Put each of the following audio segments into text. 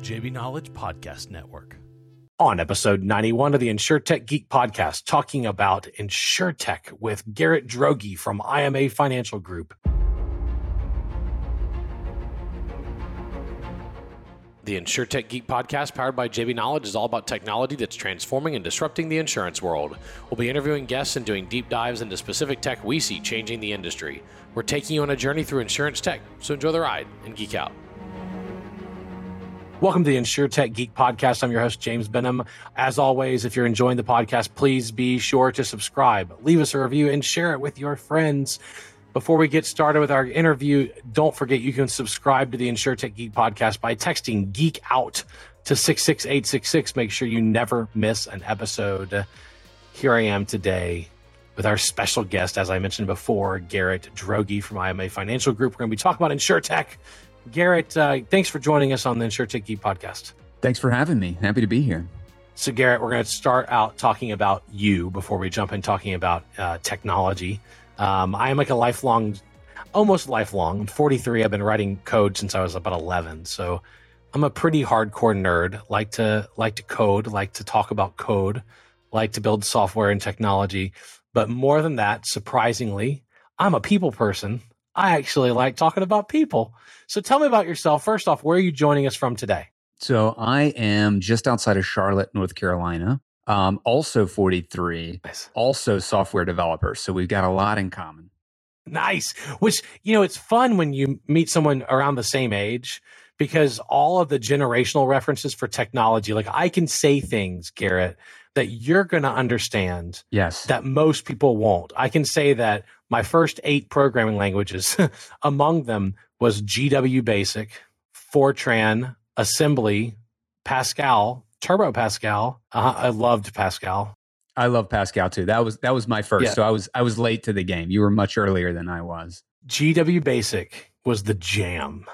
JB Knowledge Podcast Network. On episode 91 of the InsureTech Geek podcast, talking about InsureTech with Garrett Droege from IMA Financial Group. The InsureTech Geek podcast, powered by JB Knowledge, is all about technology that's transforming and disrupting the insurance world. We'll be interviewing guests and doing deep dives into specific tech we see changing the industry. We're taking you on a journey through insurance tech, so enjoy the ride and geek out. Welcome to the InsureTech Geek Podcast. I'm your host, James Benham. As always, if you're enjoying the podcast, please be sure to subscribe, leave us a review, and share it with your friends. Before we get started with our interview, don't forget you can subscribe to the InsureTech Geek Podcast by texting Geek Out to 66866. Make sure you never miss an episode. Here I am today with our special guest, as I mentioned before, Garrett Droege from IMA Financial Group. We're going to be talking about InsureTech Garrett, uh, thanks for joining us on the InsureTech Geek podcast. Thanks for having me. Happy to be here. So, Garrett, we're going to start out talking about you before we jump in talking about uh, technology. Um, I am like a lifelong, almost lifelong. I'm 43. I've been writing code since I was about 11. So, I'm a pretty hardcore nerd. Like to like to code. Like to talk about code. Like to build software and technology. But more than that, surprisingly, I'm a people person. I actually like talking about people. So tell me about yourself. First off, where are you joining us from today? So I am just outside of Charlotte, North Carolina. Um, also 43, nice. also software developer. So we've got a lot in common. Nice. Which, you know, it's fun when you meet someone around the same age because all of the generational references for technology, like I can say things, Garrett, that you're going to understand. Yes. That most people won't. I can say that my first eight programming languages, among them was GW Basic, Fortran, Assembly, Pascal, Turbo Pascal. Uh, I loved Pascal. I love Pascal too. That was that was my first. Yeah. So I was I was late to the game. You were much earlier than I was. GW Basic was the jam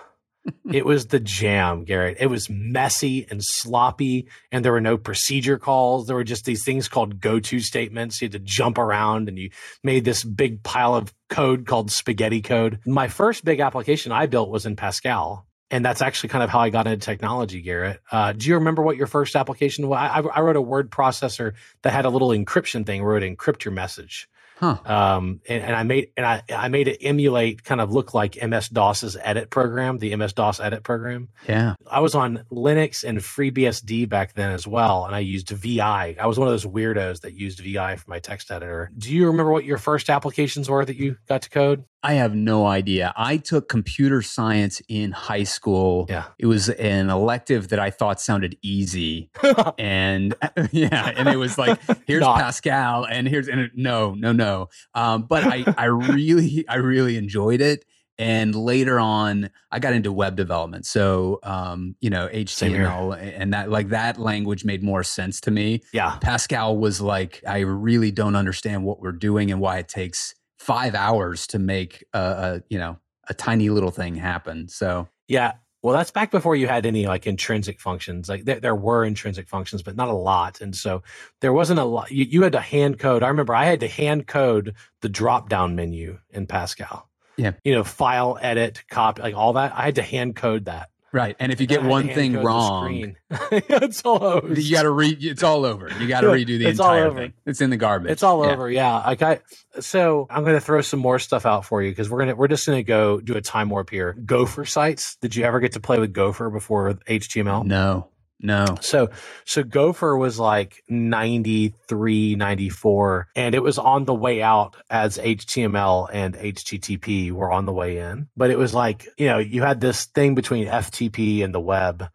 it was the jam, Garrett. It was messy and sloppy, and there were no procedure calls. There were just these things called go to statements. You had to jump around, and you made this big pile of code called spaghetti code. My first big application I built was in Pascal. And that's actually kind of how I got into technology, Garrett. Uh, do you remember what your first application was? I, I, wrote a word processor that had a little encryption thing where it would encrypt your message. Huh. Um, and, and, I made and I, I made it emulate kind of look like MS DOS's edit program, the MS DOS edit program. Yeah. I was on Linux and FreeBSD back then as well, and I used VI. I was one of those weirdos that used VI for my text editor. Do you remember what your first applications were that you got to code? I have no idea. I took computer science in high school. Yeah. It was an elective that I thought sounded easy. and yeah, and it was like, here's Not. Pascal and here's and no, no, no. Um, but I I really I really enjoyed it. And later on, I got into web development. So, um, you know, HTML and that, like that language made more sense to me. Yeah. Pascal was like, I really don't understand what we're doing and why it takes five hours to make a, a you know a tiny little thing happen. So yeah, well, that's back before you had any like intrinsic functions. Like there, there, were intrinsic functions, but not a lot. And so there wasn't a lot. You, you, had to hand code. I remember I had to hand code the drop down menu in Pascal. Yeah. You know, file, edit, copy, like all that. I had to hand code that. Right. And if you get one thing wrong, it's all over. You got to read. It's all over. You got to redo the it's entire thing. It's in the garbage. It's all yeah. over. Yeah. Like I, so I'm going to throw some more stuff out for you because we're gonna we're just going to go do a time warp here. Gopher sites. Did you ever get to play with Gopher before HTML? No. No. So so Gopher was like 93, 94 and it was on the way out as HTML and HTTP were on the way in. But it was like, you know, you had this thing between FTP and the web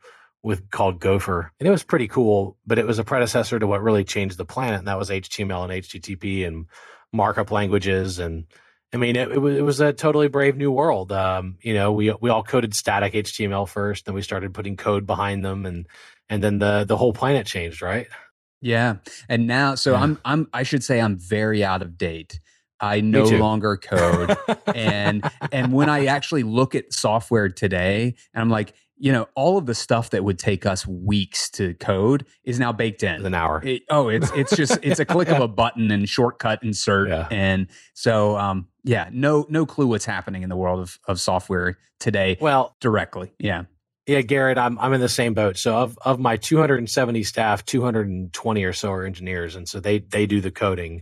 with called Gopher. And it was pretty cool, but it was a predecessor to what really changed the planet and that was HTML and HTTP and markup languages and I mean, it, it, was it was a totally brave new world. Um, you know, we we all coded static HTML first, then we started putting code behind them, and and then the the whole planet changed, right? Yeah, and now, so yeah. I'm I'm I should say I'm very out of date. I no longer code, and and when I actually look at software today, and I'm like, you know, all of the stuff that would take us weeks to code is now baked in. An hour. It, oh, it's it's just it's a click of a button and shortcut insert, yeah. and so um, yeah, no no clue what's happening in the world of of software today. Well, directly, yeah. Yeah, Garrett, I'm I'm in the same boat. So of of my 270 staff, 220 or so are engineers, and so they they do the coding.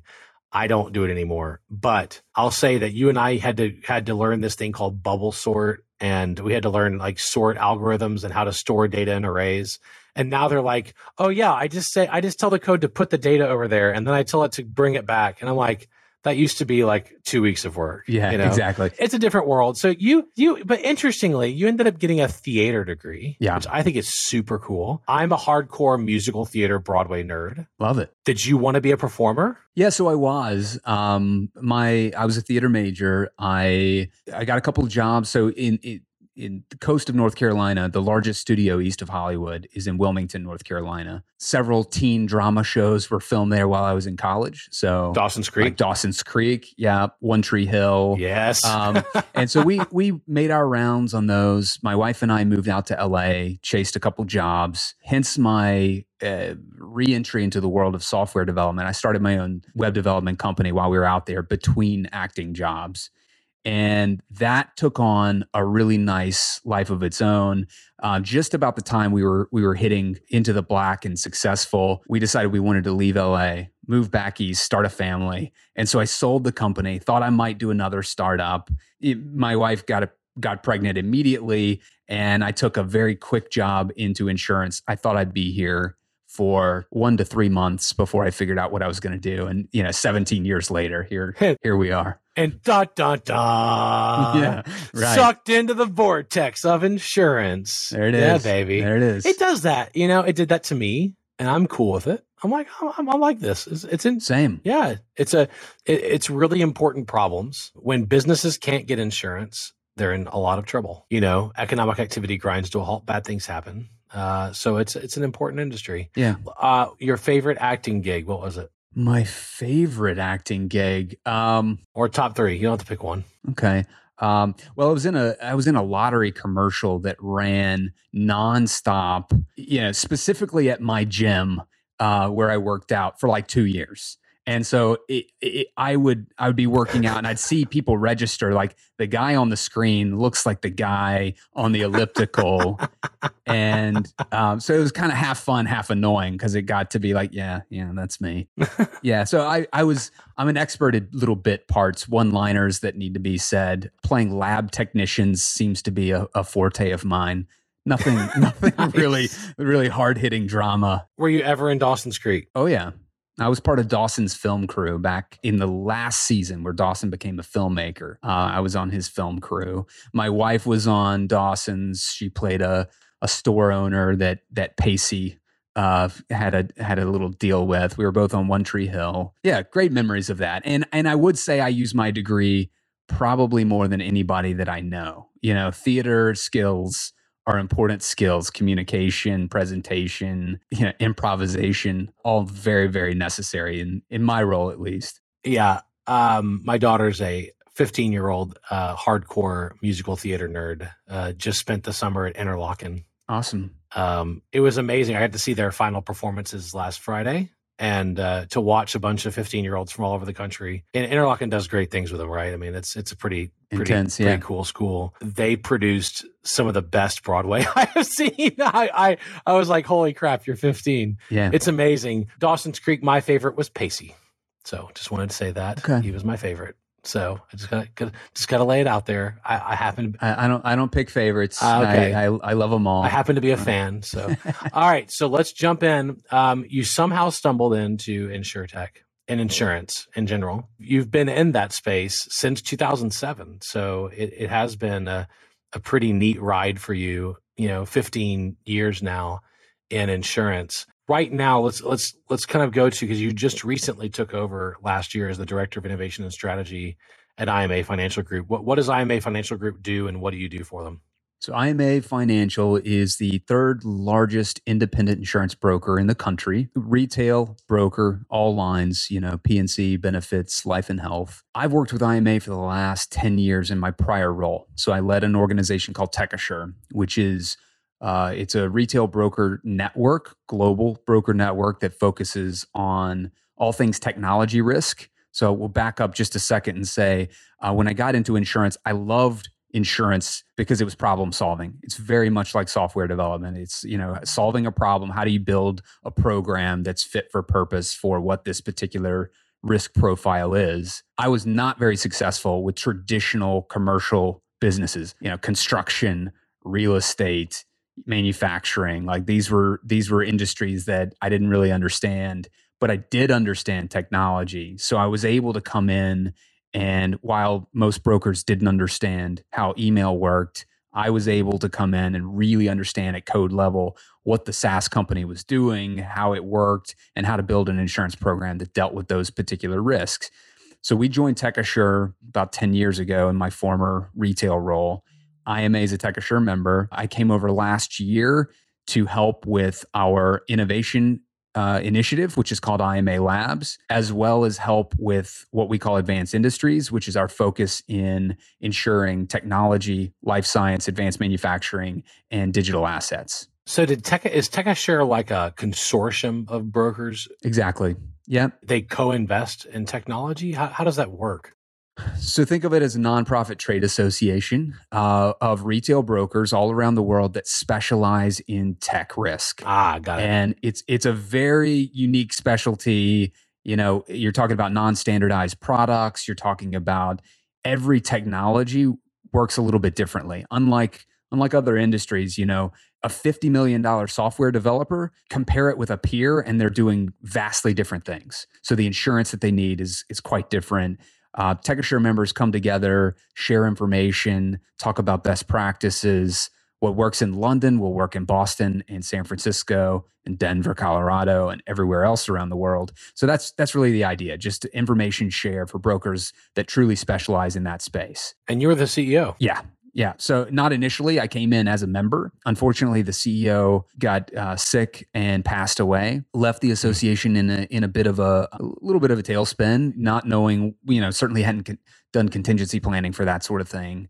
I don't do it anymore. But I'll say that you and I had to had to learn this thing called bubble sort, and we had to learn like sort algorithms and how to store data in arrays. And now they're like, oh yeah, I just say I just tell the code to put the data over there, and then I tell it to bring it back. And I'm like, that used to be like two weeks of work. Yeah, you know? exactly. It's a different world. So you you but interestingly, you ended up getting a theater degree, yeah. which I think is super cool. I'm a hardcore musical theater Broadway nerd. Love it. Did you want to be a performer? Yeah, so I was. Um my I was a theater major. I I got a couple of jobs. So in, in in the coast of North Carolina, the largest studio east of Hollywood is in Wilmington, North Carolina. Several teen drama shows were filmed there while I was in college. So Dawson's Creek, like Dawson's Creek, yeah, One Tree Hill, yes. um, and so we we made our rounds on those. My wife and I moved out to LA, chased a couple jobs. Hence my uh, re-entry into the world of software development. I started my own web development company while we were out there between acting jobs and that took on a really nice life of its own. Uh, just about the time we were we were hitting into the black and successful, we decided we wanted to leave LA, move back east, start a family, and so I sold the company. Thought I might do another startup. It, my wife got a, got pregnant immediately, and I took a very quick job into insurance. I thought I'd be here for one to three months before I figured out what I was going to do. And you know, 17 years later, here here we are. And da da da. Yeah, right. Sucked into the vortex of insurance. There it is. Yeah, baby. There it is. It does that. You know, it did that to me, and I'm cool with it. I'm like, I'm, I'm like this. It's, it's in same. Yeah, it's a, it, it's really important problems when businesses can't get insurance. They're in a lot of trouble. You know, economic activity grinds to a halt. Bad things happen uh, so it's it's an important industry. Yeah. Uh, your favorite acting gig? What was it? My favorite acting gig, um, or top three? You don't have to pick one. Okay. Um, well, I was in a I was in a lottery commercial that ran nonstop. You know, specifically at my gym uh, where I worked out for like two years. And so it, it, I would I would be working out and I'd see people register like the guy on the screen looks like the guy on the elliptical, and um, so it was kind of half fun, half annoying because it got to be like, yeah, yeah, that's me, yeah. So I I was I'm an expert at little bit parts, one liners that need to be said. Playing lab technicians seems to be a, a forte of mine. Nothing, nothing nice. really, really hard hitting drama. Were you ever in Dawson's Creek? Oh yeah, I was part of Dawson's film crew back in the last season where Dawson became a filmmaker. Uh, I was on his film crew. My wife was on Dawson's. She played a a store owner that that Pacey uh, had a had a little deal with. We were both on One Tree Hill. Yeah, great memories of that. And and I would say I use my degree probably more than anybody that I know. You know, theater skills are important skills communication presentation you know improvisation all very very necessary in in my role at least. Yeah um my daughter's a 15 year old uh hardcore musical theater nerd uh just spent the summer at interlochen. Awesome. Um it was amazing. I got to see their final performances last friday and uh, to watch a bunch of 15 year olds from all over the country. And Interlochen does great things with them, right? I mean, it's it's a pretty pretty, Intense, pretty yeah. cool school. They produced some of the best Broadway I have seen. I, I I was like, holy crap, you're 15. Yeah, it's amazing. Dawson's Creek, my favorite was Pacey. So just wanted to say that okay. he was my favorite. So I just gotta, just gotta lay it out there. I, I happen. To, I, I, don't. I don't pick favorites. Uh, okay. I, I, I love them all. I happen to be a fan. So, all right. So let's jump in. Um, you somehow stumbled into insurtech and insurance in general. You've been in that space since 2007. So it, it has been a, a pretty neat ride for you. You know, 15 years now in insurance right now let's let's let's kind of go to because you just recently took over last year as the director of innovation and strategy at IMA Financial Group. What what does IMA Financial Group do and what do you do for them? So IMA Financial is the third largest independent insurance broker in the country. Retail broker, all lines, you know, P&C, benefits, life and health. I've worked with IMA for the last 10 years in my prior role. So I led an organization called TechAssure, which is uh, it's a retail broker network, global broker network that focuses on all things technology risk. So we'll back up just a second and say, uh, when I got into insurance, I loved insurance because it was problem solving. It's very much like software development. It's, you know, solving a problem. How do you build a program that's fit for purpose for what this particular risk profile is? I was not very successful with traditional commercial businesses, you know, construction, real estate, manufacturing. Like these were these were industries that I didn't really understand, but I did understand technology. So I was able to come in and while most brokers didn't understand how email worked, I was able to come in and really understand at code level what the SaaS company was doing, how it worked, and how to build an insurance program that dealt with those particular risks. So we joined TechAssure about 10 years ago in my former retail role. IMA is a TechAssure member. I came over last year to help with our innovation uh, initiative, which is called IMA Labs, as well as help with what we call advanced industries, which is our focus in ensuring technology, life science, advanced manufacturing, and digital assets. So, did Tech is TechAssure like a consortium of brokers? Exactly. Yeah. They co-invest in technology. How, how does that work? So think of it as a nonprofit trade association uh, of retail brokers all around the world that specialize in tech risk. Ah, got it. And it's it's a very unique specialty. You know, you're talking about non-standardized products. You're talking about every technology works a little bit differently. Unlike unlike other industries, you know, a $50 million software developer, compare it with a peer, and they're doing vastly different things. So the insurance that they need is is quite different uh, TechAssure members come together, share information, talk about best practices. What works in London will work in Boston, in San Francisco, in Denver, Colorado, and everywhere else around the world. So that's that's really the idea, just information share for brokers that truly specialize in that space. And you're the CEO. Yeah, yeah. So not initially. I came in as a member. Unfortunately, the CEO got uh, sick and passed away. Left the hmm. association in a in a bit of a, a little bit of a tailspin, not knowing. You know, certainly hadn't con- done contingency planning for that sort of thing.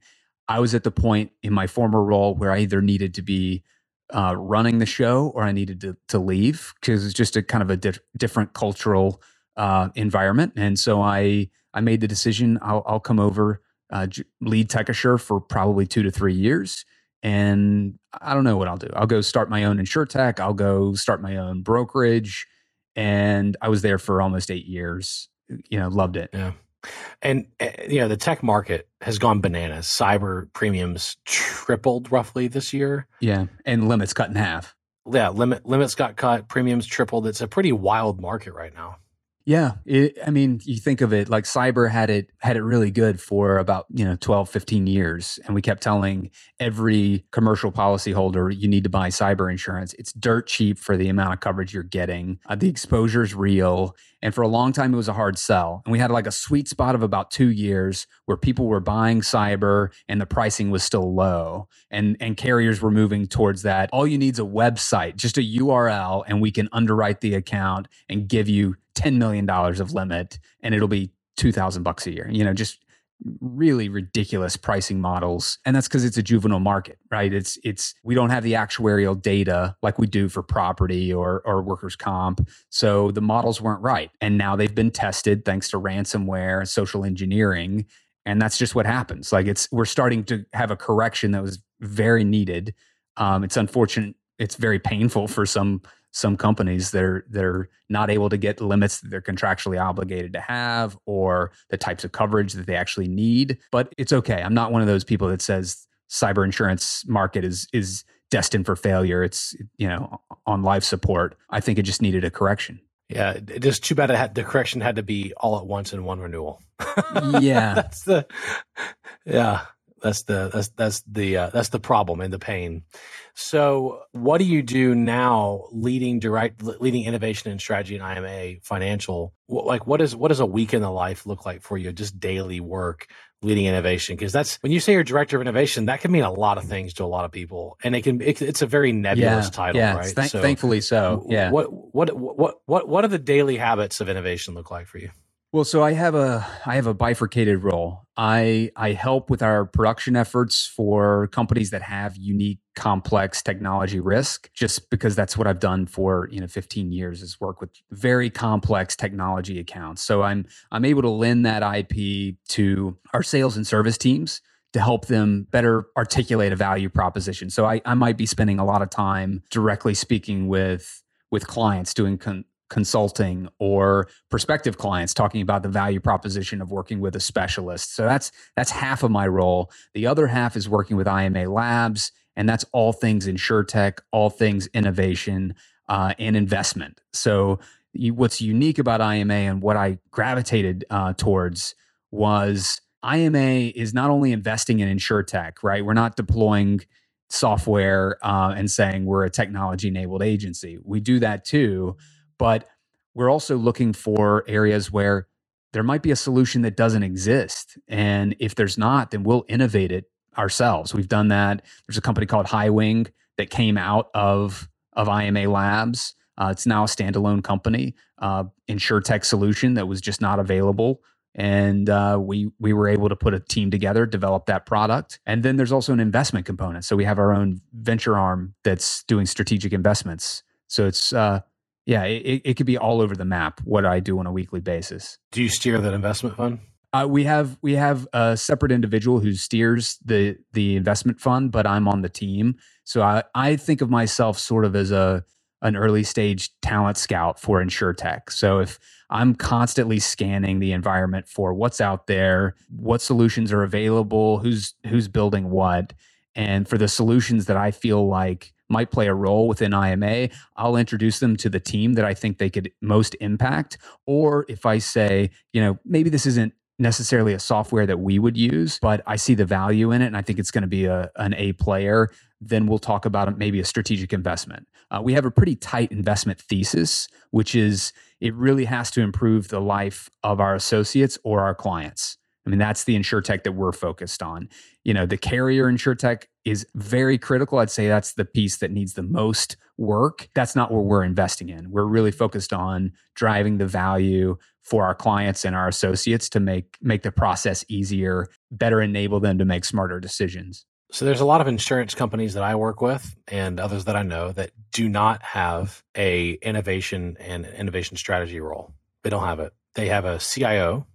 I was at the point in my former role where I either needed to be uh, running the show or I needed to to leave because it's just a kind of a di- different cultural uh, environment. And so I I made the decision. I'll, I'll come over uh, lead TechAssure for probably two to three years. And I don't know what I'll do. I'll go start my own insure tech. I'll go start my own brokerage. And I was there for almost eight years. You know, loved it. Yeah. And uh, you know, the tech market has gone bananas. Cyber premiums tripled roughly this year. Yeah, and limits cut in half. Yeah, limit limits got cut, premiums tripled. It's a pretty wild market right now. Yeah, it, I mean, you think of it like cyber had it had it really good for about, you know, 12, 15 years and we kept telling every commercial policyholder you need to buy cyber insurance. It's dirt cheap for the amount of coverage you're getting. Uh, the exposure is real and for a long time it was a hard sell. And we had like a sweet spot of about 2 years where people were buying cyber and the pricing was still low and and carriers were moving towards that. All you need is a website, just a URL and we can underwrite the account and give you $10 million of limit and it'll be 2000 bucks a year. You know, just really ridiculous pricing models and that's because it's a juvenile market right? It's it's we don't have the actuarial data like we do for property or or workers comp. So the models weren't right and now they've been tested thanks to ransomware social engineering and that's just what happens. Like it's we're starting to have a correction that was very needed. Um, it's unfortunate it's very painful for some some companies that are that are not able to get limits that they're contractually obligated to have or the types of coverage that they actually need but it's okay. I'm not one of those people that says cyber insurance market is is destined for failure. It's you know on life support. I think it just needed a correction. Yeah it just too bad had, the correction had to be all at once in one renewal. Yeah. That's the yeah that's the that's that's the uh, that's the problem and the pain. So, what do you do now, leading direct, leading innovation and strategy in IMA Financial? What, like, what is what does a week in the life look like for you? Just daily work, leading innovation, because that's when you say you're director of innovation, that can mean a lot of things to a lot of people, and it can it, it's a very nebulous yeah, title, yeah, right? Th- so, thankfully, so yeah. What what what what what are the daily habits of innovation look like for you? Well, so I have a I have a bifurcated role. I I help with our production efforts for companies that have unique complex technology risk just because that's what I've done for, you know, 15 years is work with very complex technology accounts. So I'm I'm able to lend that IP to our sales and service teams to help them better articulate a value proposition. So I, I might be spending a lot of time directly speaking with with clients doing con- consulting or prospective clients talking about the value proposition of working with a specialist. So that's that's half of my role. The other half is working with IMA Labs, and that's all things insurtech, all things innovation uh, and investment. So you, what's unique about IMA and what I gravitated uh, towards was IMA is not only investing in insurtech, right? We're not deploying software uh, and saying we're a technology enabled agency. We do that too, but we're also looking for areas where there might be a solution that doesn't exist. And if there's not, then we'll innovate it ourselves. We've done that. There's a company called Highwing that came out of, of IMA Labs. Uh, it's now a standalone company, uh, InsurTech solution that was just not available and uh, we we were able to put a team together, develop that product, and then there's also an investment component. So we have our own venture arm that's doing strategic investments. So it's uh, yeah, it, it could be all over the map what I do on a weekly basis. Do you steer that investment fund? Uh, we have we have a separate individual who steers the the investment fund, but I'm on the team. So I, I think of myself sort of as a an early stage talent scout for InsurTech. So if I'm constantly scanning the environment for what's out there, what solutions are available, who's who's building what, and for the solutions that I feel like might play a role within IMA, I'll introduce them to the team that I think they could most impact. Or if I say, you know, maybe this isn't necessarily a software that we would use, but I see the value in it and I think it's going to be a, an A player, then we'll talk about maybe a strategic investment. Uh, we have a pretty tight investment thesis, which is it really has to improve the life of our associates or our clients. I mean, that's the insure tech that we're focused on. You know, the carrier insure tech is very critical. I'd say that's the piece that needs the most work. That's not what we're investing in. We're really focused on driving the value for our clients and our associates to make make the process easier, better enable them to make smarter decisions. So there's a lot of insurance companies that I work with and others that I know that do not have a innovation and innovation strategy role. They don't have it. They have a CIO.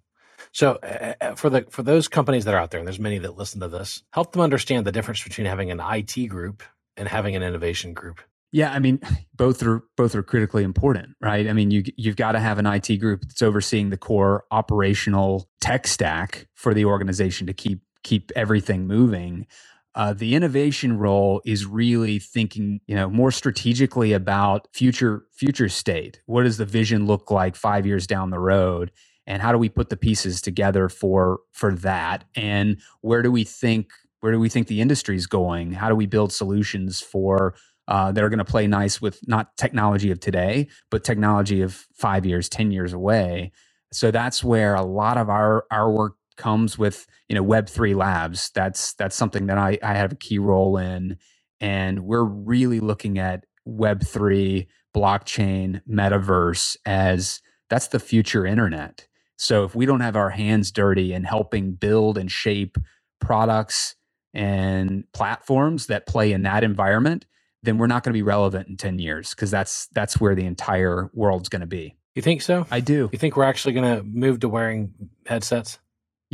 So uh, for the for those companies that are out there, and there's many that listen to this, help them understand the difference between having an IT group and having an innovation group. Yeah, I mean, both are both are critically important, right? I mean, you you've got to have an IT group that's overseeing the core operational tech stack for the organization to keep keep everything moving. Uh, the innovation role is really thinking, you know, more strategically about future future state. What does the vision look like five years down the road? And how do we put the pieces together for for that and where do we think where do we think the industry is going how do we build solutions for uh, that are going to play nice with not technology of today, but technology of five years, 10 years away. So that's where a lot of our, our work comes with, you know, Web3 labs. That's, that's something that I, I have a key role in. And we're really looking at Web3, blockchain, metaverse as that's the future internet. So if we don't have our hands dirty in helping build and shape products and platforms that play in that environment, then we're not going to be relevant in 10 years because that's that's where the entire world's going to be. You think so? I do. You think we're actually going to move to wearing headsets?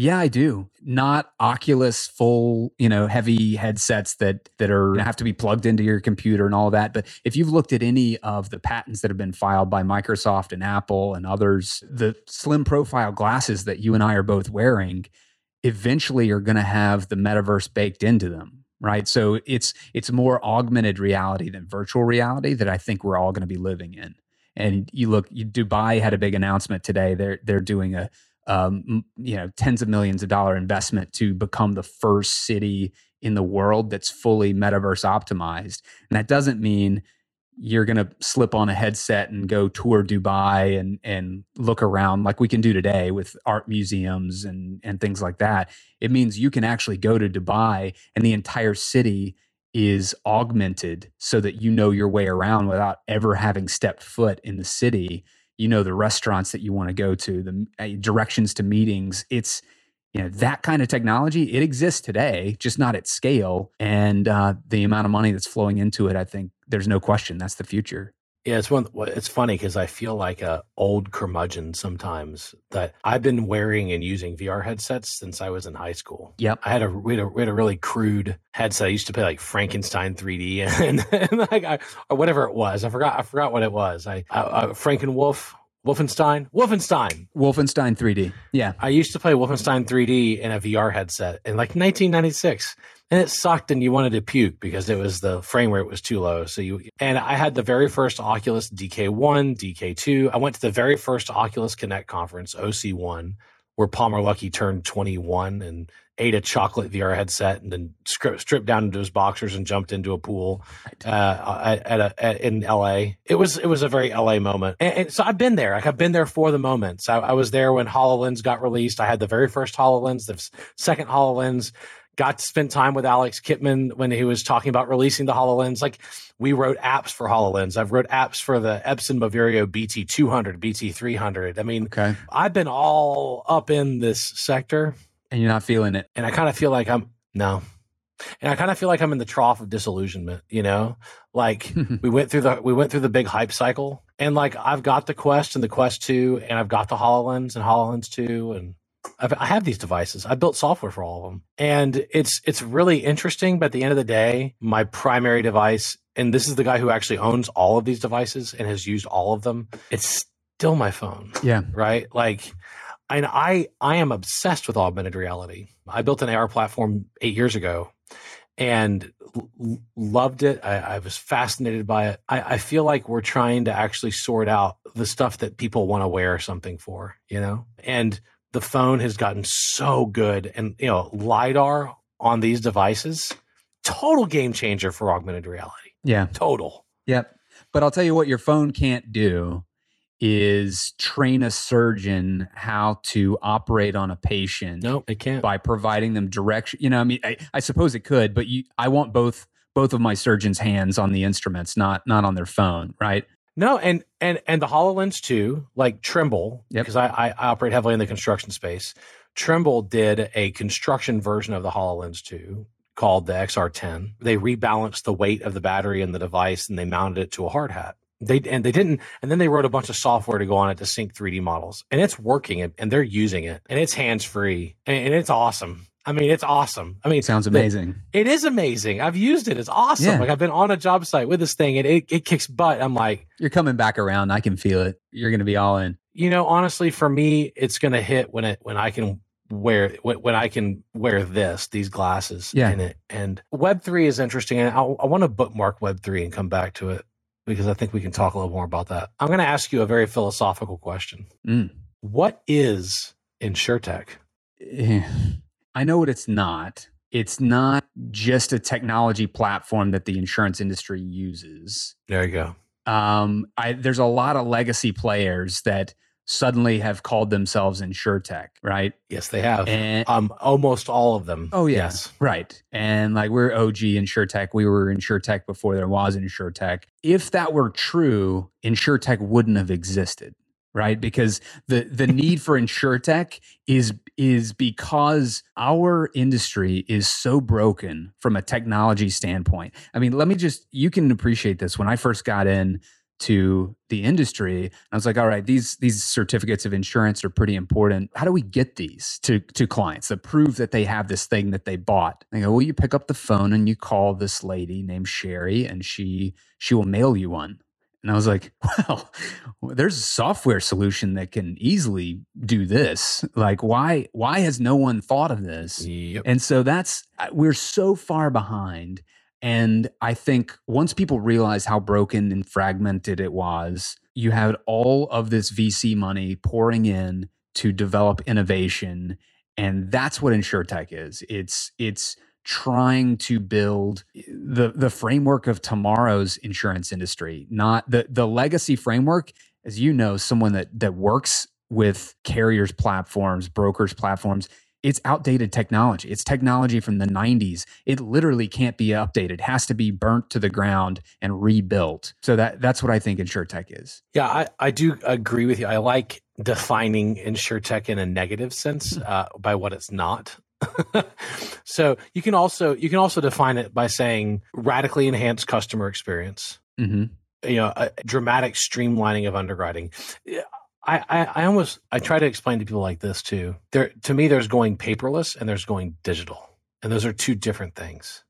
Yeah, I do. Not Oculus full, you know, heavy headsets that that are have to be plugged into your computer and all that. But if you've looked at any of the patents that have been filed by Microsoft and Apple and others, the slim profile glasses that you and I are both wearing eventually are going to have the metaverse baked into them right so it's it's more augmented reality than virtual reality that i think we're all going to be living in and you look dubai had a big announcement today they're they're doing a um, you know tens of millions of dollar investment to become the first city in the world that's fully metaverse optimized and that doesn't mean you're going to slip on a headset and go tour Dubai and and look around like we can do today with art museums and and things like that. It means you can actually go to Dubai and the entire city is augmented so that you know your way around without ever having stepped foot in the city. You know the restaurants that you want to go to, the uh, directions to meetings. It's you know that kind of technology it exists today just not at scale and uh, the amount of money that's flowing into it i think there's no question that's the future Yeah, it's one. It's funny because I feel like a old curmudgeon sometimes. That I've been wearing and using VR headsets since I was in high school. Yep. I had a we had a, we had a really crude headset. I used to play like Frankenstein 3D and, and like I, or whatever it was. I forgot. I forgot what it was. I, I, I Frankenwolf. Wolfenstein, Wolfenstein, Wolfenstein 3D. Yeah, I used to play Wolfenstein 3D in a VR headset in like 1996 and it sucked and you wanted to puke because it was the frame rate was too low. So you and I had the very first Oculus DK1, DK2. I went to the very first Oculus Connect conference, OC1, where Palmer Luckey turned 21 and ate a chocolate VR headset and then stripped down into his boxers and jumped into a pool uh, at, at, a, at, in LA. It was it was a very LA moment, and, and, so I've been there. Like I've been there for the moments. I, I was there when Hololens got released. I had the very first Hololens, the second Hololens got to spend time with Alex Kipman when he was talking about releasing the HoloLens. Like we wrote apps for HoloLens. I've wrote apps for the Epson Moverio BT200, BT300. I mean, okay. I've been all up in this sector. And you're not feeling it. And I kind of feel like I'm, no. And I kind of feel like I'm in the trough of disillusionment, you know? Like we went through the we went through the big hype cycle and like I've got the Quest and the Quest 2 and I've got the HoloLens and HoloLens 2 and I've, I have these devices. I built software for all of them, and it's it's really interesting. But at the end of the day, my primary device, and this is the guy who actually owns all of these devices and has used all of them. It's still my phone. Yeah. Right. Like, and I I am obsessed with augmented reality. I built an AR platform eight years ago, and l- loved it. I, I, was fascinated by it. I, I, feel like we're trying to actually sort out the stuff that people want to wear something for, you know? And the phone has gotten so good and you know lidar on these devices total game changer for augmented reality. Yeah. Total. Yep. But i'll tell you what your phone can't do is train a surgeon how to operate on a patient no it can't. by providing them direction you know i mean i, I suppose it could but you i want both both of my surgeons hands on the instruments not not on their phone right no, and and and the Hololens too, like Trimble, because yep. I, I operate heavily in the construction space. Trimble did a construction version of the HoloLens 2 called the XR10. They rebalanced the weight of the battery in the device and they mounted it to a hard hat. They and they didn't, and then they wrote a bunch of software to go on it to sync 3D models, and it's working, and they're using it, and it's hands free, and, and it's awesome. I mean, it's awesome. I mean, sounds amazing. it is amazing. I've used it. It's awesome. Yeah. Like I've been on a job site with this thing and it, it kicks butt. I'm like, you're coming back around. I can feel it. You're going to be all in. You know, honestly, for me, it's going to hit when it, when I can wear, when, when I can wear this, these glasses yeah. in it. And web three is interesting. And I, I want to bookmark web three and come back to it because I think we can talk a little more about that. I'm going to ask you a very philosophical question. Mm. What is InsureTech? I know what it's not. It's not just a technology platform that the insurance industry uses. There you go. Um, I, there's a lot of legacy players that suddenly have called themselves insuretech, right? Yes, they have. And, um, almost all of them. Oh yeah, yes, right. And like we're OG insuretech. We were insuretech before there was insuretech. If that were true, insuretech wouldn't have existed right? Because the the need for insuretech is is because our industry is so broken from a technology standpoint. I mean let me just you can appreciate this. When i first got in to the industry i was like all right these these certificates of insurance are pretty important. How do we get these to to clients that prove that they have this thing that they bought? They go well you pick up the phone and you call this lady named sherry and she she will mail you one and I was like, well, there's a software solution that can easily do this. Like, why why has no one thought of this? Yep. And so that's we're so far behind. And I think once people realize how broken and fragmented it was, you had all of this VC money pouring in to develop innovation. And that's what InsureTech is. It's it's trying to build the the framework of tomorrow's insurance industry not the the legacy framework. As you know someone that that works with carriers platforms brokers platforms it's outdated technology. It's technology from the 90s it literally can't be updated. It has to be burnt to the ground and rebuilt. So that that's what i think insuretech is. Yeah i, I do agree with you. I like defining insuretech in a negative sense hmm. uh, by what it's not so you can also you can also define it by saying radically enhanced customer experience. Mm-hmm. you know a dramatic streamlining of underwriting. I, I, I almost I try to explain to people like this too. There to me, there's going paperless and there's going digital, and those are two different things.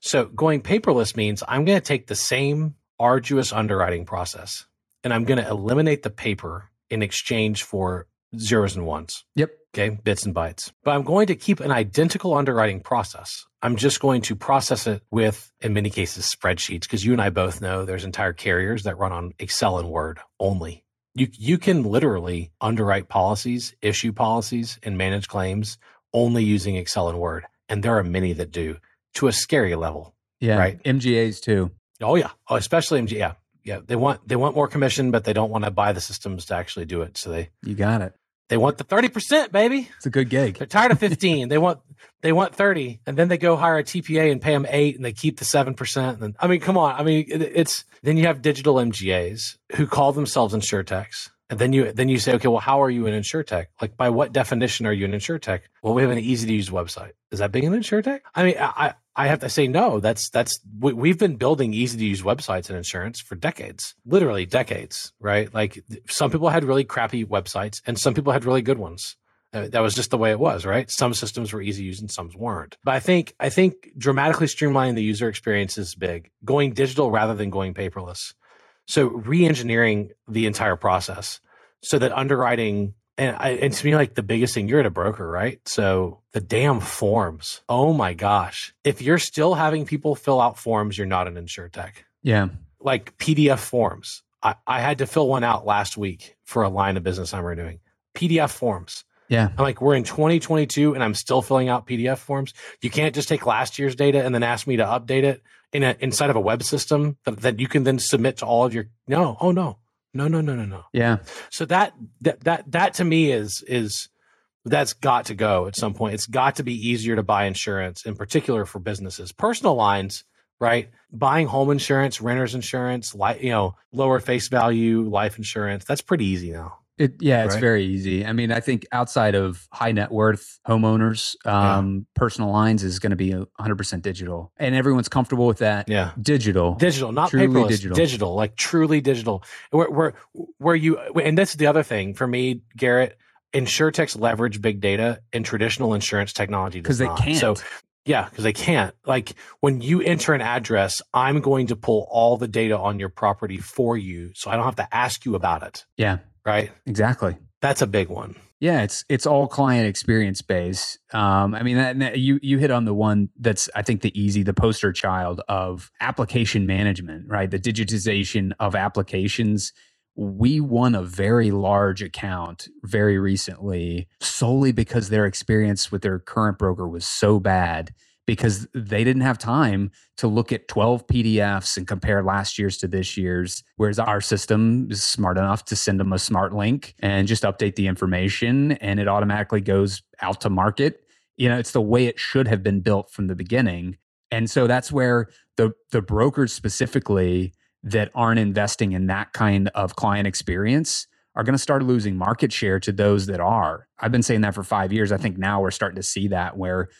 So going paperless means I'm going to take the same arduous underwriting process and I'm going to eliminate the paper in exchange for zeros and ones. Yep. Okay, bits and bytes. But I'm going to keep an identical underwriting process. I'm just going to process it with, in many cases, spreadsheets, because you and I both know there's entire carriers that run on Excel and Word only. You, you can literally underwrite policies, issue policies, and manage claims only using Excel and Word. And there are many that do to a scary level. Yeah. Right. MGAs too. Oh yeah. Oh, especially MGA. Yeah. Yeah. They want they want more commission, but they don't want to buy the systems to actually do it. So they You got it. They want the thirty percent, baby. It's a good gig. They're tired of fifteen. they want they want thirty, and then they go hire a TPA and pay them eight, and they keep the seven percent. And I mean, come on. I mean, it, it's then you have digital MGAs who call themselves insurtechs. And then you then you say, okay, well, how are you an insurtech? Like, by what definition are you an insurtech? Well, we have an easy to use website. Is that being an insurtech? I mean, I I have to say no. That's that's we, we've been building easy to use websites in insurance for decades, literally decades, right? Like some people had really crappy websites, and some people had really good ones. Uh, that was just the way it was, right? Some systems were easy to use and some weren't. But I think I think dramatically streamlining the user experience is big. Going digital rather than going paperless. So re-engineering the entire process so that underwriting and, I, and to me, like the biggest thing, you're at a broker, right? So the damn forms. Oh my gosh. If you're still having people fill out forms, you're not an insurtech. Yeah. Like PDF forms. I, I had to fill one out last week for a line of business I'm renewing. PDF forms. Yeah. I'm like, we're in 2022 and I'm still filling out PDF forms. You can't just take last year's data and then ask me to update it in a, inside of a web system that, that you can then submit to all of your. No, oh no, no, no, no, no, no. Yeah. So that that that that to me is is that's got to go at some point. It's got to be easier to buy insurance, in particular for businesses. Personal lines, right? Buying home insurance, renters insurance, like you know, lower face value life insurance. That's pretty easy now. It, yeah, it's Right. very easy. I mean, I think outside of high net worth homeowners, um, personal lines is going to be 100% digital, and everyone's comfortable with that. Yeah. Digital. digital, not Truly paperless, digital. digital. like truly digital. Where, where, where you, and that's the other thing for me, Garrett. Insurtechs leverage big data, and traditional insurance technology because they not. can't. So, yeah, because they can't. Like when you enter an address, I'm going to pull all the data on your property for you, so I don't have to ask you about it. yeah, Right? exactly. That's a big one. Yeah, it's it's all client experience based. Um, I mean, that, that- you you hit on the one that's I think the easy, the poster child of application management, right? The digitization of applications. We won a very large account very recently solely because their experience with their current broker was so bad because they didn't have time to look at 12 PDFs and compare last year's to this year's. Whereas our system is smart enough to send them a smart link and just update the information and it automatically goes out to market. You know, it's the way it should have been built from the beginning. And so that's where the the brokers specifically that aren't investing in that kind of client experience are going to start losing market share to those that are. I've been saying that for 5 years. I think now we're starting to see that where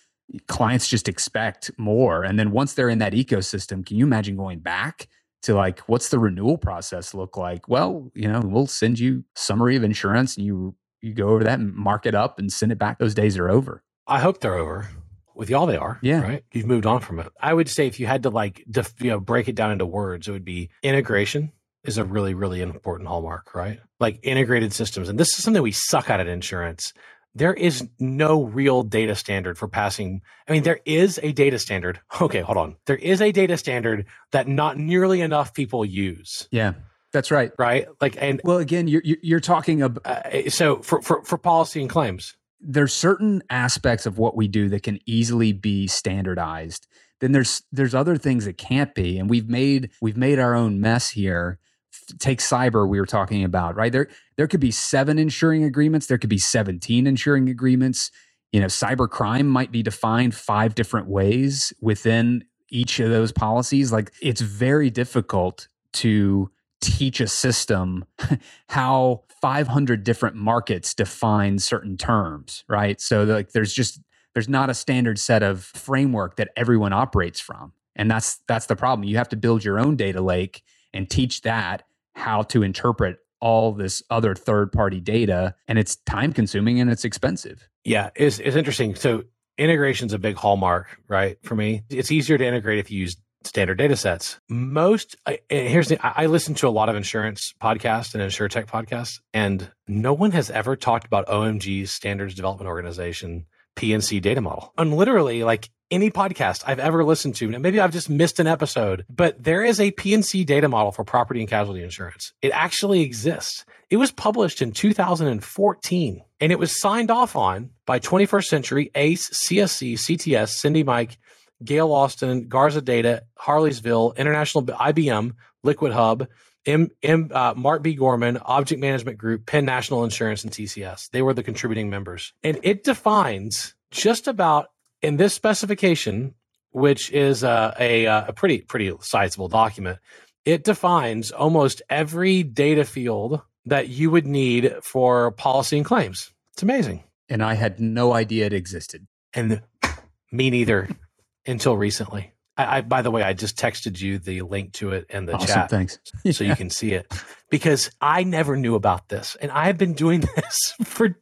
clients just expect more. And then once they're in that ecosystem, can you imagine going back to like, what's the renewal process look like? Well, you know, we'll send you summary of insurance and you you go over that and mark it up and send it back. Those days are over. I hope they're over. With y'all, they are. Yeah. Right. You've moved on from it. I would say if you had to like, def, you know, break it down into words, it would be integration is a really, really important hallmark, right? Like integrated systems. And this is something we suck at at insurance. There is no real data standard for passing. I mean, there is a data standard. Okay, hold on. There is a data standard that not nearly enough people use, Yeah, that's right. right? Like, and Well, again, you're you're talking about uh, so for, for, for policy and claims, there's certain aspects of what we do that can easily be standardized. Then there's there's other things that can't be, and we've made we've made our own mess here. Take cyber we were talking about, right? There there could be seven insuring agreements, there could be 17 insuring agreements. You know, cyber crime might be defined five different ways within each of those policies. Like it's very difficult to teach a system how 500 different markets define certain terms, right? So like there's just there's not a standard set of framework that everyone operates from. And that's that's the problem. You have to build your own data lake and teach that how to interpret all this other third party data and it's time consuming and it's expensive. Yeah, it's, it's interesting. So integration is a big hallmark, right? For me, it's easier to integrate if you use standard data sets. Most here's the I listen to a lot of insurance podcasts and insure tech podcasts, and no one has ever talked about OMG's standards development organization P&C data model. And literally, like any podcast I've ever listened to, maybe I've just missed an episode, but there is a P&C data model for property and casualty insurance. It actually exists. It was published in 2014 and it was signed off on by 21st Century, ACE, CSC, CTS, Cindy Maike, Gail Austin, Garza Data, Harleysville, International IBM, Liquid Hub, M, M, uh, Mark B. Gorman, Object Management Group, Penn National Insurance, and TCS. They were the contributing members. And it defines just about in this specification, which is uh, a, uh, a pretty, pretty sizable document, it defines almost every data field that you would need for policy and claims. It's amazing. And I had no idea it existed. And me neither until recently. I, I, by the way, I just texted you the link to it in the awesome, chat. Thanks. so you can see it because I never knew about this, and I have been doing this for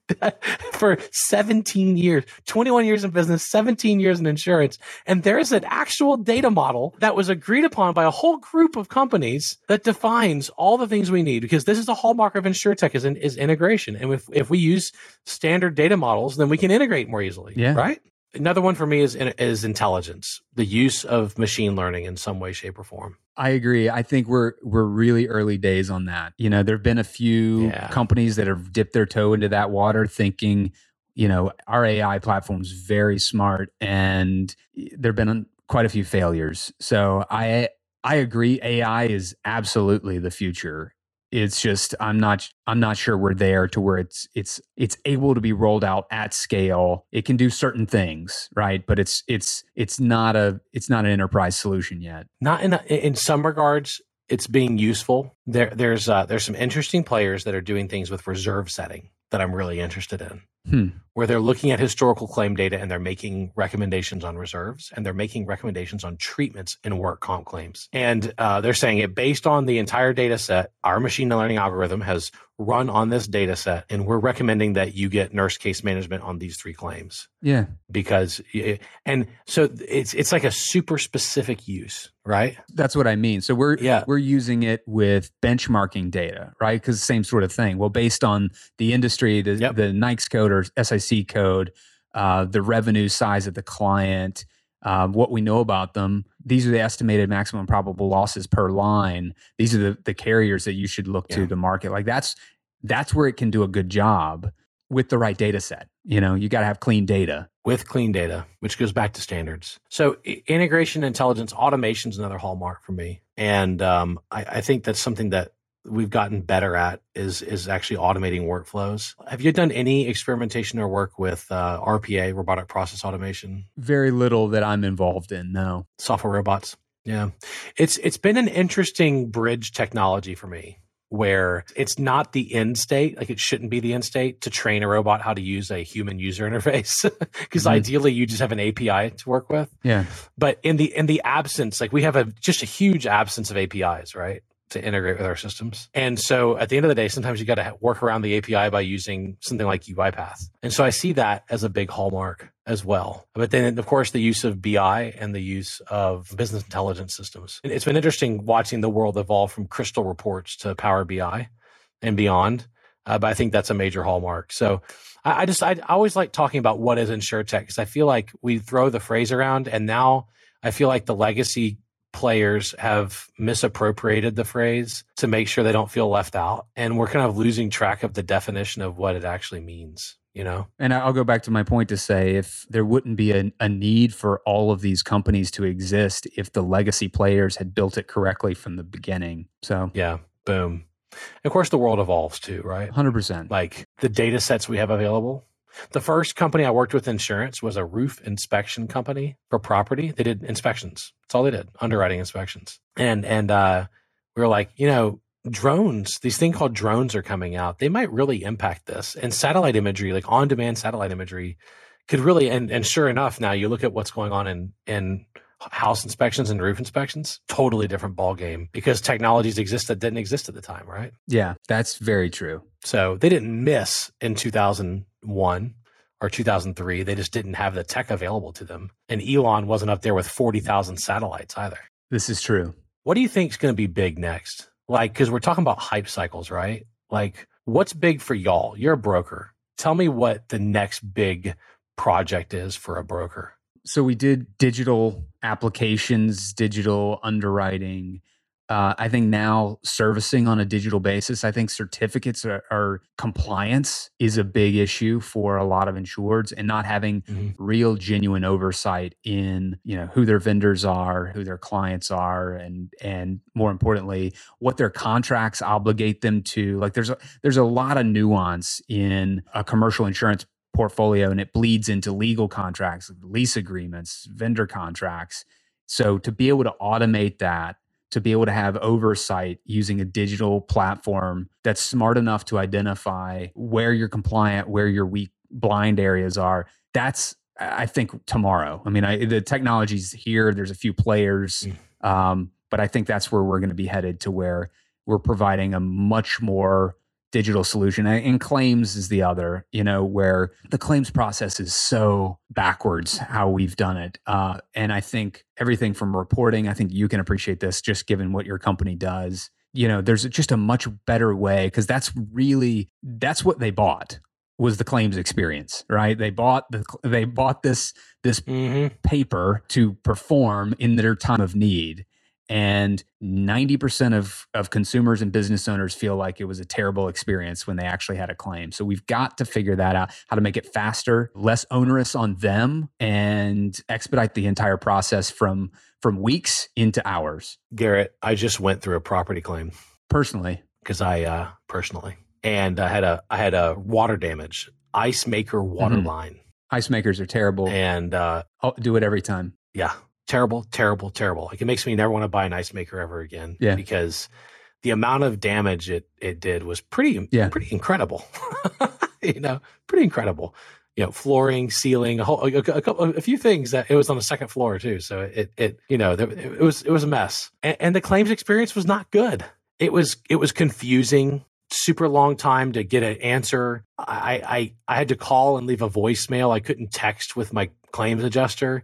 for 17 years, 21 years in business, 17 years in insurance, and there is an actual data model that was agreed upon by a whole group of companies that defines all the things we need. Because this is a hallmark of insurtech is, in, is integration, and if if we use standard data models, then we can integrate more easily. Yeah. Right. Another one for me is is intelligence, the use of machine learning in some way, shape, or form. I agree. I think we're we're really early days on that. You know, there've been a few yeah. companies that have dipped their toe into that water, thinking, you know, our AI platform's very smart, and there've been quite a few failures. So I I agree. AI is absolutely the future, it's just i'm not i'm not sure we're there to where it's it's it's able to be rolled out at scale. It can do certain things right? But it's it's it's not a it's not an enterprise solution yet. Not in a, in some regards it's being useful. There there's uh, there's some interesting players that are doing things with reserve setting that i'm really interested in. Hmm. Where they're looking at historical claim data and they're making recommendations on reserves and they're making recommendations on treatments in work comp claims. And uh, they're saying it based on the entire data set, our machine learning algorithm has run on this data set and we're recommending that you get nurse case management on these three claims yeah because it, and so it's it's like a super specific use right that's what i mean so we're yeah. we're using it with benchmarking data right because same sort of thing well based on the industry the, yep. the NAICS code or SIC code uh, the revenue size of the client uh, what we know about them. These are the estimated maximum probable losses per line. These are the, the carriers that you should look yeah. to the market. Like that's that's where it can do a good job with the right data set. You know, you got to have clean data. With clean data, which goes back to standards. So integration, intelligence, automation is another hallmark for me, and um, I, I think that's something that we've gotten better at is is actually automating workflows. Have you done any experimentation or work with uh, RPA, robotic process automation? Very little that I'm involved in. No software robots. Yeah, it's it's been an interesting bridge technology for me where it's not the end state like it shouldn't be the end state to train a robot how to use a human user interface because mm-hmm. ideally you just have an api to work with yeah but in the in the absence like we have a just a huge absence of apis right to integrate with our systems. And so at the end of the day, sometimes you got to work around the API by using something like UiPath. And so I see that as a big hallmark as well. But then, of course, the use of BI and the use of business intelligence systems. It's been interesting watching the world evolve from crystal reports to Power BI and beyond. Uh, but I think that's a major hallmark. So I, I just, I, I always like talking about what is InsureTech because I feel like we throw the phrase around and now I feel like the legacy players have misappropriated the phrase to make sure they don't feel left out. And we're kind of losing track of the definition of what it actually means. You know? And I'll go back to my point to say if there wouldn't be a, a need for all of these companies to exist if the legacy players had built it correctly from the beginning. So, yeah, boom. of course, the world evolves too, right? 100%. Like the data sets we have available the first company I worked with insurance was a roof inspection company for property. They did inspections. That's all they did, underwriting inspections. And and uh, we were like, you know, drones, these things called drones are coming out. They might really impact this. And satellite imagery, like on demand satellite imagery, could really and and sure enough, now you look at what's going on in in house inspections and roof inspections, totally different ball game because technologies exist that didn't exist at the time, right? Yeah, that's very true. So they didn't miss in 2001 or 2003. They just didn't have the tech available to them. And Elon wasn't up there with 40,000 satellites either. This is true. What do you think is going to be big next? Like, because we're talking about hype cycles, right? Like, what's big for y'all? You're a broker. Tell me what the next big project is for a broker. So we did digital applications, digital underwriting, uh, I think now servicing on a digital basis, I think certificates are, are, compliance is a big issue for a lot of insureds and not having mm-hmm. real genuine oversight in, you know, who their vendors are, who their clients are, and and more importantly, what their contracts obligate them to. Like there's a there's a lot of nuance in a commercial insurance portfolio and it bleeds into legal contracts, lease agreements, vendor contracts. So to be able to automate that to be able to have oversight using a digital platform that's smart enough to identify where you're compliant, where your weak blind areas are. That's I think tomorrow. I mean, I, the technology's here. There's a few players, mm. um, but I think that's where we're going to be headed to where we're providing a much more digital solution and claims is the other you know where the claims process is so backwards how we've done it. Uh, and i think everything from reporting i think you can appreciate this just given what your company does. You know there's just a much better way because that's really that's what they bought was the claims experience right? They bought the they bought this this mm-hmm. paper to perform in their time of need and 90% of, of consumers and business owners feel like it was a terrible experience when they actually had a claim. So we've got to figure that out how to make it faster less onerous on them and expedite the entire process from from weeks into hours. Garrett i just went through a property claim. Personally? Because i uh personally. And i had a i had a water damage ice maker water mm-hmm. line ice makers are terrible. And uh I'll do it every time. Yeah terrible, terrible, terrible. Like it makes me never want to buy an ice maker ever again. Yeah. Because the amount of damage it it did was pretty yeah. pretty incredible. you know, pretty incredible. You know, flooring, ceiling, a whole a, a, couple, a few things that it was on the second floor too. So it it you know it, it was it was a mess, and, and the claims experience was not good. It was it was confusing super long time to get an answer. I, I I had to call and leave a voicemail. I couldn't text with my claims adjuster.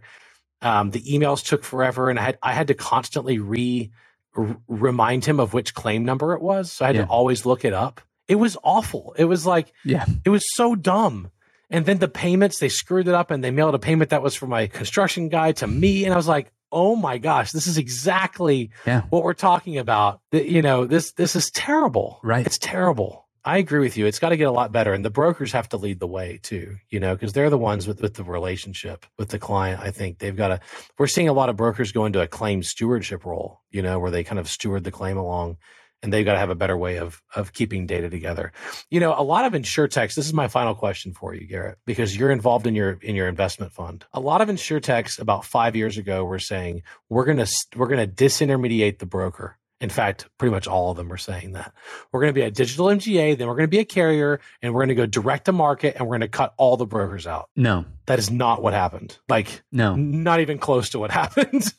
Um, the emails took forever, and I had I had to constantly re r- remind him of which claim number it was. So I had yeah. to always look it up. It was awful. It was like yeah, it was so dumb. And then the payments they screwed it up, and they mailed a payment that was for my construction guy to me, and I was like, oh my gosh, this is exactly yeah. what we're talking about. You know, this this is terrible. Right? It's terrible. I agree with you. It's got to get a lot better, and the brokers have to lead the way too. You know, because they're the ones with with the relationship with the client. I think they've got to. We're seeing a lot of brokers go into a claim stewardship role. You know, where they kind of steward the claim along, and they've got to have a better way of of keeping data together. You know, a lot of insurtechs. This is my final question for you, Garrett, because you're involved in your in your investment fund. A lot of insurtechs about five years ago were saying we're gonna we're gonna disintermediate the broker in fact, pretty much all of them are saying that. We're going to be a digital MGA, then we're going to be a carrier, and we're going to go direct to market and we're going to cut all the brokers out. No. That is not what happened. Like, no. Not even close to what happened.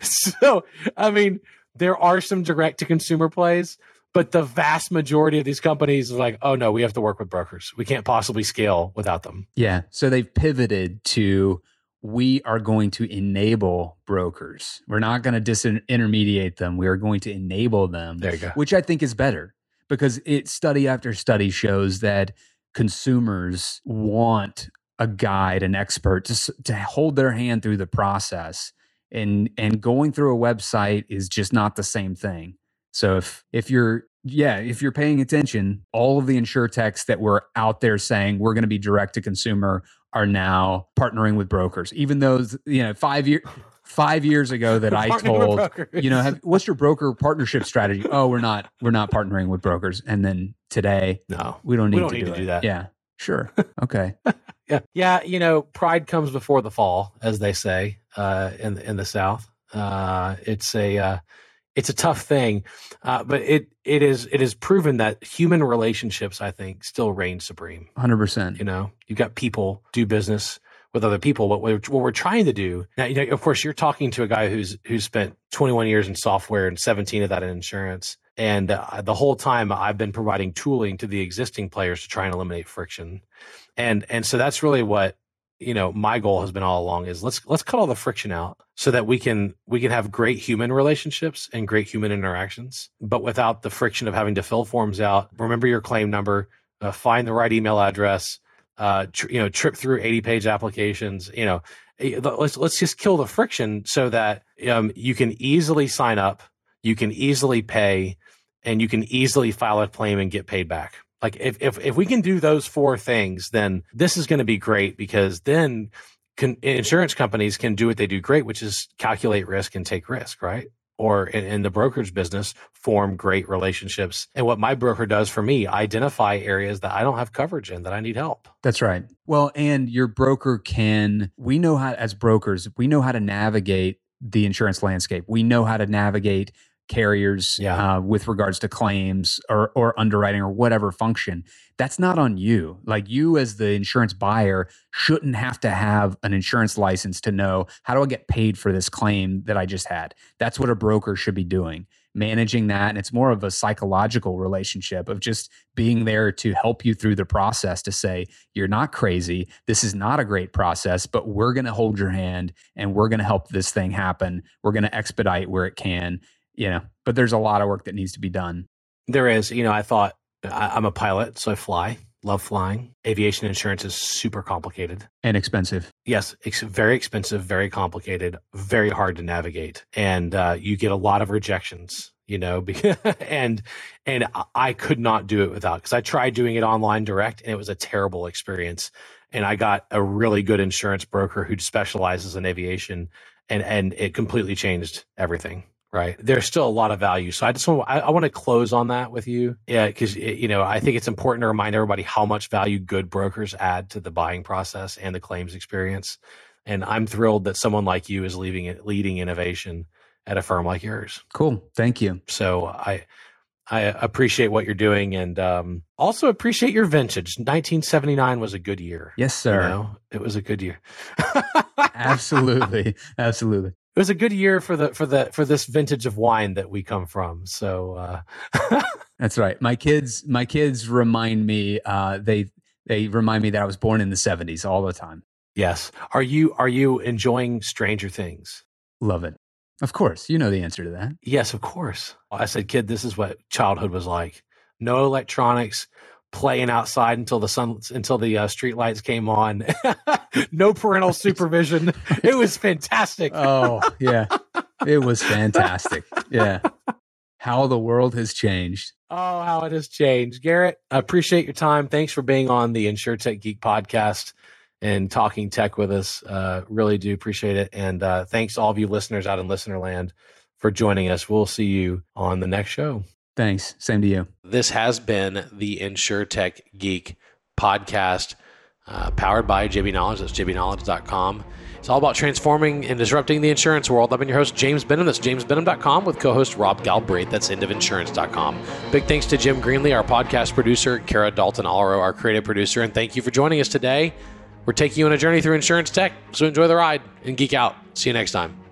so, I mean, there are some direct to consumer plays, but the vast majority of these companies are like, oh no, we have to work with brokers. We can't possibly scale without them. Yeah. So they've pivoted to we are going to enable brokers. We're not going to disintermediate them. We are going to enable them. There you go. Which I think is better because it study after study shows that consumers want a guide, an expert to, to hold their hand through the process. And and going through a website is just not the same thing. So if if you're yeah, if you're paying attention, all of the insure techs that were out there saying we're going to be direct to consumer are now partnering with brokers. Even those, you know five year five years ago that I told you know have, what's your broker partnership strategy? Oh, we're not we're not partnering with brokers. And then today, no, we don't need, we don't to, need do, to do that. Yeah, sure, okay. yeah, yeah. You know, pride comes before the fall, as they say uh, in in the South. Uh, it's a uh, it's a tough thing, uh, but it it is it is proven that human relationships, I think, still reign supreme. Hundred percent. You know, you've got people do business with other people. What we're, what we're trying to do now, you know, of course, you're talking to a guy who's who's spent 21 years in software and 17 of that in insurance. And uh, the whole time I've been providing tooling to the existing players to try and eliminate friction. And and so that's really what you know my goal has been all along is let's let's cut all the friction out so that we can we can have great human relationships and great human interactions but without the friction of having to fill forms out. Remember your claim number uh, find the right email address uh, tr- you know trip through 80 page applications you know. Eh, let's let's just kill the friction so that um, you can easily sign up you can easily pay and you can easily file a claim and get paid back. Like if if if we can do those four things, then this is going to be great because then can, insurance companies can do what they do great, which is calculate risk and take risk, right? Or in, in, the brokerage business, form great relationships. And what my broker does for me, identify areas that I don't have coverage in that I need help. That's right. Well, and your broker can, we know how, as brokers, we know how to navigate the insurance landscape. We know how to navigate carriers yeah. uh, with regards to claims or, or underwriting or whatever function. That's not on you. Like you, as the insurance buyer, shouldn't have to have an insurance license to know how do I get paid for this claim that I just had. That's what a broker should be doing, managing that. And it's more of a psychological relationship of just being there to help you through the process to say, you're not crazy. This is not a great process, but we're going to hold your hand and we're going to help this thing happen. We're going to expedite where it can you know, but there's a lot of work that needs to be done. There is. You know, I thought I, am a pilot, so I fly. Love flying. Aviation insurance is super complicated and expensive. Yes, it's very expensive, very complicated, very hard to navigate, and uh, you get a lot of rejections. You know, and and I could not do it without because I tried doing it online direct, and it was a terrible experience. And I got a really good insurance broker who specializes in aviation, and and it completely changed everything right there's still a lot of value so i just want i, I want to close on that with you yeah because you know i think it's important to remind everybody how much value good brokers add to the buying process and the claims experience and i'm thrilled that someone like you is leading it leading innovation at a firm like yours cool thank you so i I appreciate what you're doing and um, also appreciate your vintage. 1979 was a good year. Yes, sir. You know, it was a good year. absolutely. Absolutely it was a good year for the for the for this vintage of wine that we come from. So uh, that's right. My kids, my kids remind me. Uh, they they remind me that I was born in the '70s all the time. Yes. Are you are you enjoying Stranger Things? Love it. Of course, you know the answer to that. Yes, of course. I said, kid, this is what childhood was like. No electronics, playing outside until the sun until the uh, street lights came on. no parental supervision. it was fantastic. oh yeah, it was fantastic. Yeah, how the world has changed. Oh, how it has changed, Garrett. I appreciate your time. Thanks for being on the InsureTech Geek podcast and talking tech with us. Uh, really do appreciate it. And uh, thanks to all of you listeners out in listener land for joining us. We'll see you on the next show. Thanks. Same to you. This has been the InsureTech Geek podcast, uh, powered by JB Knowledge. That's jbknowledge.com. It's all about transforming and disrupting the insurance world. I've been your host, James Benham. That's jamesbenham.com with co host Rob Galbraith. That's endofinsurance.com. Big thanks to Jim Greenley, our podcast producer, Kara Dalton Allero, our creative producer, and thank you for joining us today. We're taking you on a journey through insurance tech, so enjoy the ride and geek out. See you next time.